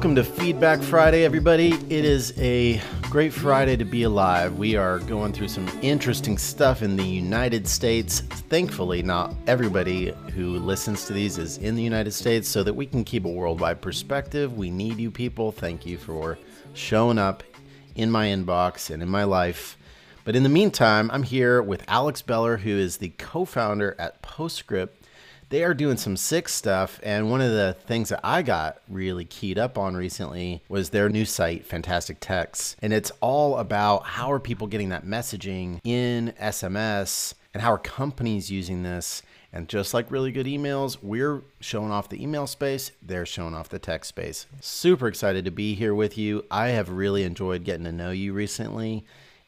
Welcome to Feedback Friday, everybody. It is a great Friday to be alive. We are going through some interesting stuff in the United States. Thankfully, not everybody who listens to these is in the United States, so that we can keep a worldwide perspective. We need you people. Thank you for showing up in my inbox and in my life. But in the meantime, I'm here with Alex Beller, who is the co founder at Postscript they are doing some sick stuff. And one of the things that I got really keyed up on recently was their new site, Fantastic Text. And it's all about how are people getting that messaging in SMS and how are companies using this. And just like really good emails, we're showing off the email space, they're showing off the text space. Super excited to be here with you. I have really enjoyed getting to know you recently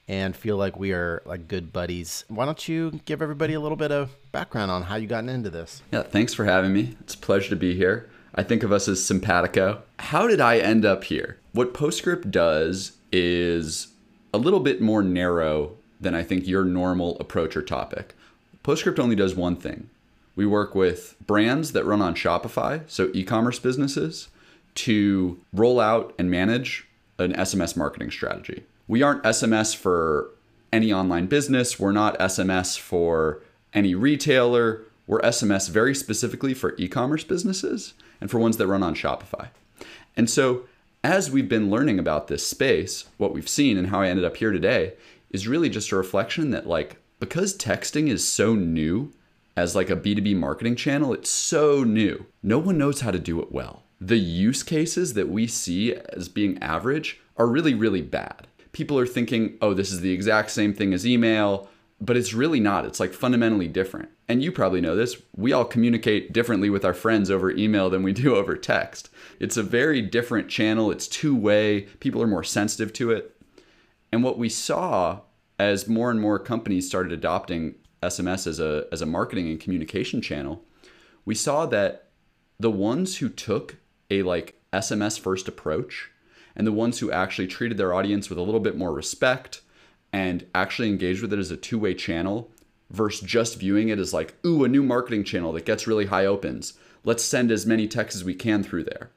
and feel like we are like good buddies. Why don't you give everybody a little bit of background on how you gotten into this? Yeah, thanks for having me. It's a pleasure to be here. I think of us as simpatico. How did I end up here? What Postscript does is a little bit more narrow than I think your normal approach or topic. Postscript only does one thing. We work with brands that run on Shopify, so e commerce businesses, to roll out and manage an SMS marketing strategy we aren't SMS for any online business. We're not SMS for any retailer. We're SMS very specifically for e commerce businesses and for ones that run on Shopify. And so, as we've been learning about this space, what we've seen and how I ended up here today is really just a reflection that, like, because texting is so new as like a B2B marketing channel, it's so new. No one knows how to do it well. The use cases that we see as being average are really, really bad people are thinking, oh, this is the exact same thing as email, but it's really not. It's like fundamentally different. And you probably know this. We all communicate differently with our friends over email than we do over text. It's a very different channel, it's two way, people are more sensitive to it. And what we saw as more and more companies started adopting SMS as a, as a marketing and communication channel, we saw that the ones who took a like SMS first approach and the ones who actually treated their audience with a little bit more respect and actually engage with it as a two way channel versus just viewing it as like, ooh, a new marketing channel that gets really high opens. Let's send as many texts as we can through there.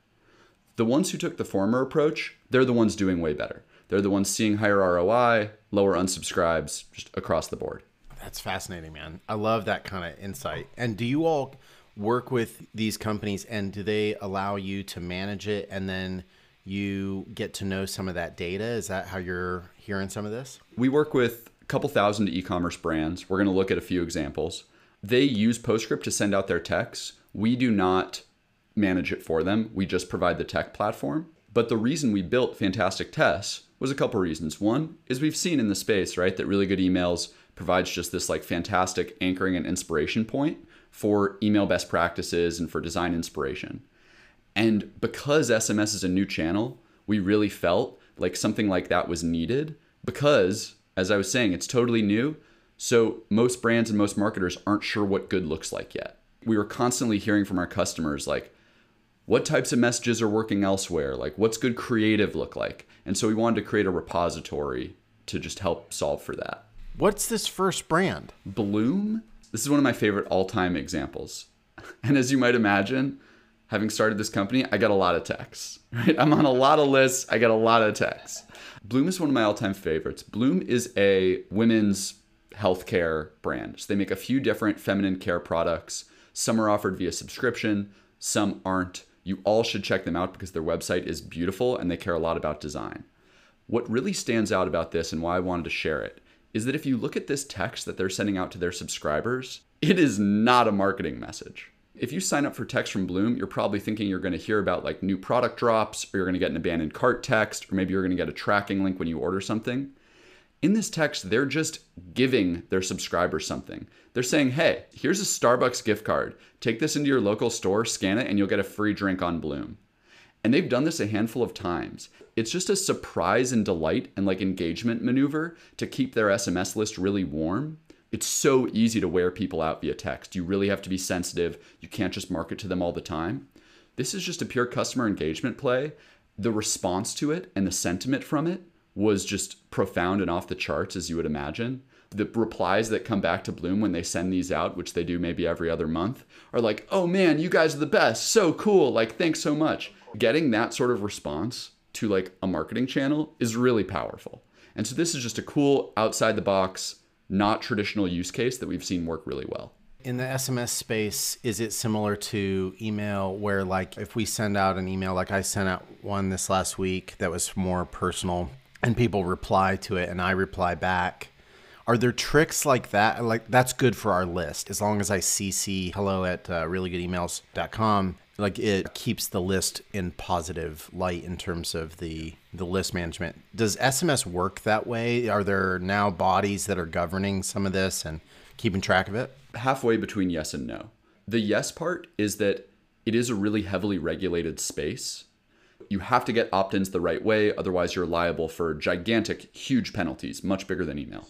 The ones who took the former approach, they're the ones doing way better. They're the ones seeing higher ROI, lower unsubscribes, just across the board. That's fascinating, man. I love that kind of insight. And do you all work with these companies and do they allow you to manage it and then you get to know some of that data. Is that how you're hearing some of this? We work with a couple thousand e commerce brands. We're going to look at a few examples. They use Postscript to send out their texts. We do not manage it for them, we just provide the tech platform. But the reason we built Fantastic Texts was a couple reasons. One is we've seen in the space, right, that really good emails provides just this like fantastic anchoring and inspiration point for email best practices and for design inspiration. And because SMS is a new channel, we really felt like something like that was needed because, as I was saying, it's totally new. So most brands and most marketers aren't sure what good looks like yet. We were constantly hearing from our customers like, what types of messages are working elsewhere? Like, what's good creative look like? And so we wanted to create a repository to just help solve for that. What's this first brand? Blume. This is one of my favorite all time examples. And as you might imagine, having started this company, I got a lot of texts. Right? I'm on a lot of lists. I get a lot of texts. Blume is one of my all-time favorites. Blume is a women's healthcare brand. So they make a few different feminine care products. Some are offered via subscription, some aren't. You all should check them out because their website is beautiful and they care a lot about design. What really stands out about this and why I wanted to share it is that if you look at this text that they're sending out to their subscribers, it is not a marketing message. If you sign up for text from Blume, you're probably thinking you're going to hear about like new product drops, or you're going to get an abandoned cart text, or maybe you're going to get a tracking link when you order something. In this text, they're just giving their subscribers something. They're saying, hey, here's a Starbucks gift card. Take this into your local store, scan it, and you'll get a free drink on Blume. And they've done this a handful of times. It's just a surprise and delight and like engagement maneuver to keep their SMS list really warm it's so easy to wear people out via text. You really have to be sensitive. You can't just market to them all the time. This is just a pure customer engagement play. The response to it and the sentiment from it was just profound and off the charts, as you would imagine. The replies that come back to Blume when they send these out, which they do maybe every other month, are like, oh man, you guys are the best. So cool. Like, thanks so much. Getting that sort of response to like a marketing channel is really powerful. And so this is just a cool outside the box, not traditional use case that we've seen work really well. In the SMS space, is it similar to email where like if we send out an email like I sent out one this last week that was more personal and people reply to it and I reply back are there tricks like that? Like that's good for our list as long as I CC hello at uh, reallygoodemails.com. Like it keeps the list in positive light in terms of the the list management. Does SMS work that way? Are there now bodies that are governing some of this and keeping track of it? Halfway between yes and no. The yes part is that it is a really heavily regulated space. You have to get opt ins the right way, otherwise, you're liable for gigantic, huge penalties, much bigger than email.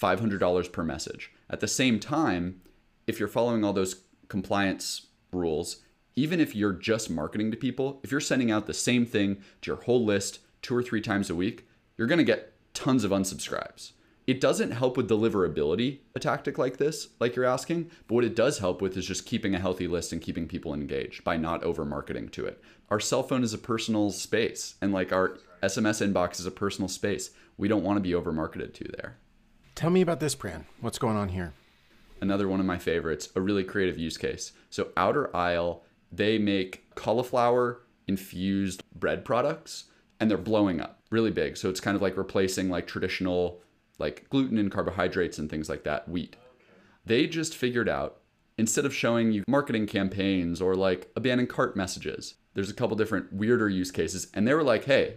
$500 per message. At the same time, if you're following all those compliance rules, even if you're just marketing to people, if you're sending out the same thing to your whole list two or three times a week, you're going to get tons of unsubscribes. It doesn't help with deliverability, a tactic like this, like you're asking, but what it does help with is just keeping a healthy list and keeping people engaged by not over marketing to it. Our cell phone is a personal space, and like our SMS inbox is a personal space. We don't want to be over marketed to there. Tell me about this brand. What's going on here? Another one of my favorites, a really creative use case. So, Outer Aisle, they make cauliflower infused bread products and they're blowing up really big. So, it's kind of like replacing like traditional like gluten and carbohydrates and things like that, wheat. They just figured out instead of showing you marketing campaigns or like abandoned cart messages, there's a couple different weirder use cases. And they were like, hey,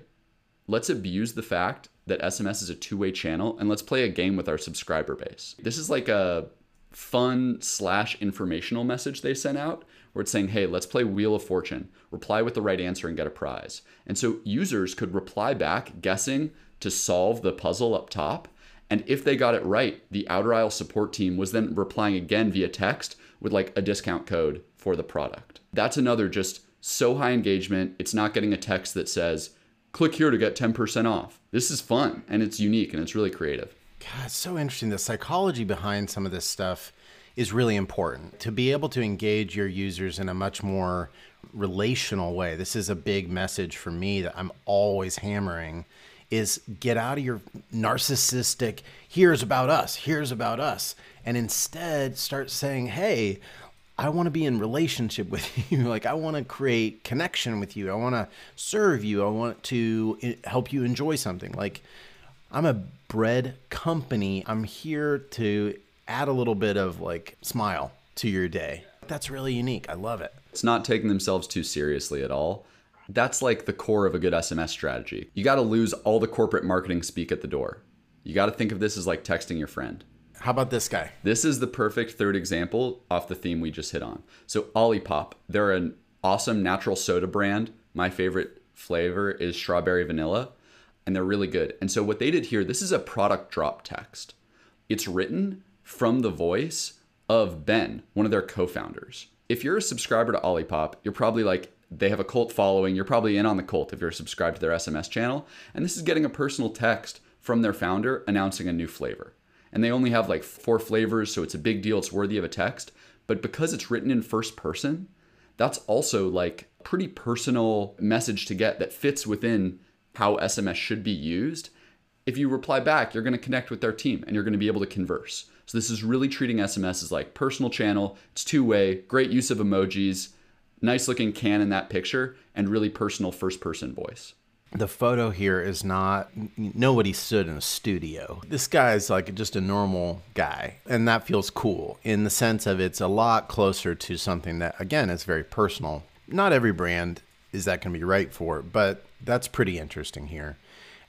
let's abuse the fact that SMS is a two way channel and let's play a game with our subscriber base. This is like a fun slash informational message they sent out where it's saying, hey, let's play Wheel of Fortune, reply with the right answer and get a prize. And so users could reply back guessing to solve the puzzle up top. And if they got it right, the Outer Aisle support team was then replying again via text with like a discount code for the product. That's another just so high engagement. It's not getting a text that says, click here to get 10% off. This is fun and it's unique and it's really creative. God, it's so interesting. The psychology behind some of this stuff is really important to be able to engage your users in a much more relational way. This is a big message for me that I'm always hammering is get out of your narcissistic here's about us, here's about us and instead start saying, "Hey, I want to be in relationship with you. like I want to create connection with you. I want to serve you. I want to eh, help you enjoy something. Like I'm a bread company. I'm here to add a little bit of like smile to your day. That's really unique. I love it. It's not taking themselves too seriously at all. That's like the core of a good SMS strategy. You got to lose all the corporate marketing speak at the door. You got to think of this as like texting your friend. How about this guy? This is the perfect third example off the theme we just hit on. So Olipop, they're an awesome natural soda brand. My favorite flavor is strawberry vanilla, and they're really good. And so what they did here, this is a product drop text. It's written from the voice of Ben, one of their co-founders. If you're a subscriber to Olipop, you're probably like, they have a cult following. You're probably in on the cult if you're subscribed to their SMS channel. And this is getting a personal text from their founder announcing a new flavor and they only have like four flavors, so it's a big deal. It's worthy of a text. But because it's written in first person, that's also like pretty personal message to get that fits within how SMS should be used. If you reply back, you're going to connect with their team and you're going to be able to converse. So this is really treating SMS as like personal channel. It's two-way, great use of emojis, nice looking can in that picture, and really personal first person voice the photo here is not nobody stood in a studio. This guy is like just a normal guy, and that feels cool in the sense of it's a lot closer to something that again is very personal. Not every brand is that going to be right for, but that's pretty interesting here.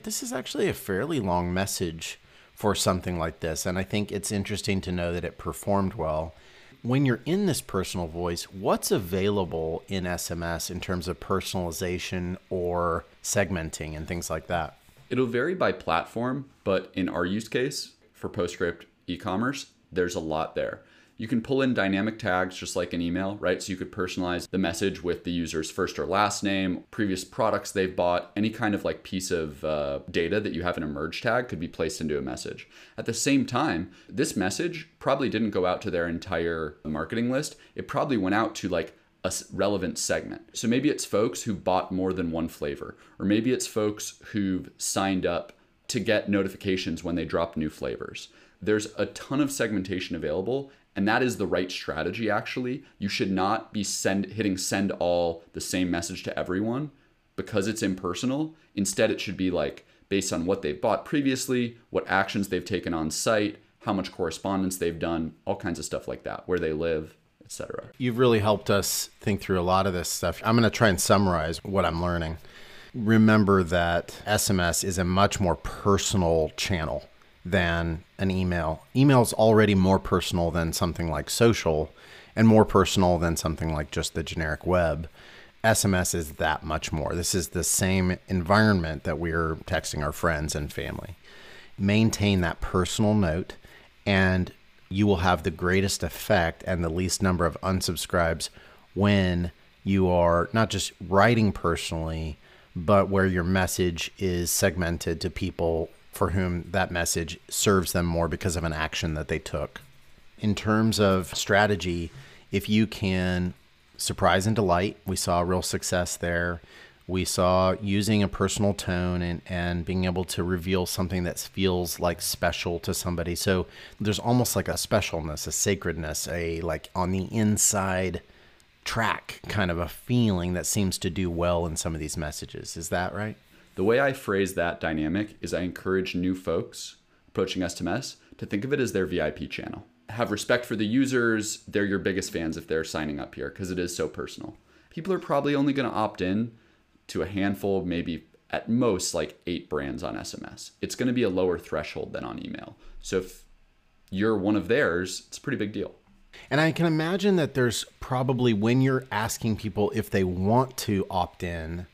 This is actually a fairly long message for something like this, and I think it's interesting to know that it performed well when you're in this personal voice, what's available in SMS in terms of personalization or segmenting and things like that? It'll vary by platform, but in our use case for PostScript e commerce, there's a lot there. You can pull in dynamic tags just like an email, right? So you could personalize the message with the user's first or last name, previous products they've bought, any kind of like piece of uh, data that you have in a merge tag could be placed into a message. At the same time, this message probably didn't go out to their entire marketing list. It probably went out to like a relevant segment. So maybe it's folks who bought more than one flavor, or maybe it's folks who've signed up to get notifications when they drop new flavors. There's a ton of segmentation available, and that is the right strategy actually. You should not be send hitting send all the same message to everyone because it's impersonal. Instead, it should be like based on what they've bought previously, what actions they've taken on site, how much correspondence they've done, all kinds of stuff like that, where they live, etc. You've really helped us think through a lot of this stuff. I'm going to try and summarize what I'm learning. Remember that SMS is a much more personal channel than an email. Email is already more personal than something like social and more personal than something like just the generic web. SMS is that much more. This is the same environment that we're texting our friends and family. Maintain that personal note, and you will have the greatest effect and the least number of unsubscribes when you are not just writing personally, but where your message is segmented to people for whom that message serves them more because of an action that they took. In terms of strategy, if you can surprise and delight, we saw real success there. We saw using a personal tone and, and being able to reveal something that feels like special to somebody. So there's almost like a specialness, a sacredness, a like on the inside track kind of a feeling that seems to do well in some of these messages. Is that right? The way I phrase that dynamic is I encourage new folks approaching SMS to think of it as their VIP channel. Have respect for the users. They're your biggest fans if they're signing up here because it is so personal. People are probably only going to opt in to a handful, maybe at most like eight brands on SMS. It's going to be a lower threshold than on email. So if you're one of theirs, it's a pretty big deal. And I can imagine that there's probably when you're asking people if they want to opt in,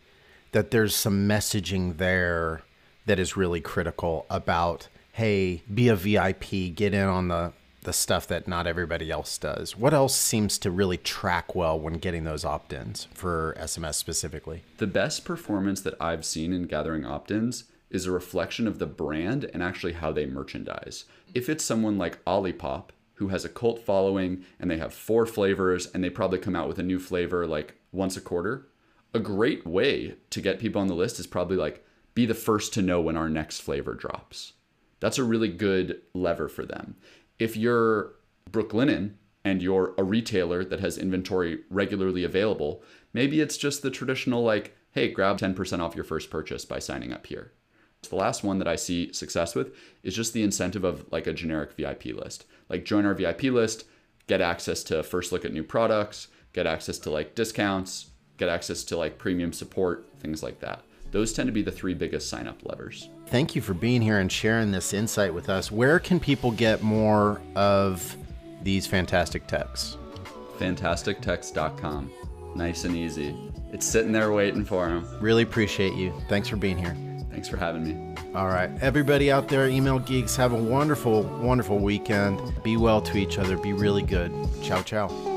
that there's some messaging there that is really critical about, hey, be a VIP, get in on the the stuff that not everybody else does. What else seems to really track well when getting those opt-ins for SMS specifically? The best performance that I've seen in gathering opt-ins is a reflection of the brand and actually how they merchandise. If it's someone like Olipop who has a cult following and they have four flavors and they probably come out with a new flavor like once a quarter, a great way to get people on the list is probably like be the first to know when our next flavor drops. That's a really good lever for them. If you're Brooklinen and you're a retailer that has inventory regularly available, maybe it's just the traditional like, hey, grab 10% off your first purchase by signing up here. The last one that I see success with is just the incentive of like a generic VIP list. Like join our VIP list, get access to first look at new products, get access to like discounts, get access to like premium support, things like that. Those tend to be the three biggest sign up levers. Thank you for being here and sharing this insight with us. Where can people get more of these fantastic texts? Fantastictext.com. Nice and easy. It's sitting there waiting for them. Really appreciate you. Thanks for being here. Thanks for having me. All right. Everybody out there, email geeks, have a wonderful, wonderful weekend. Be well to each other. Be really good. Ciao, ciao.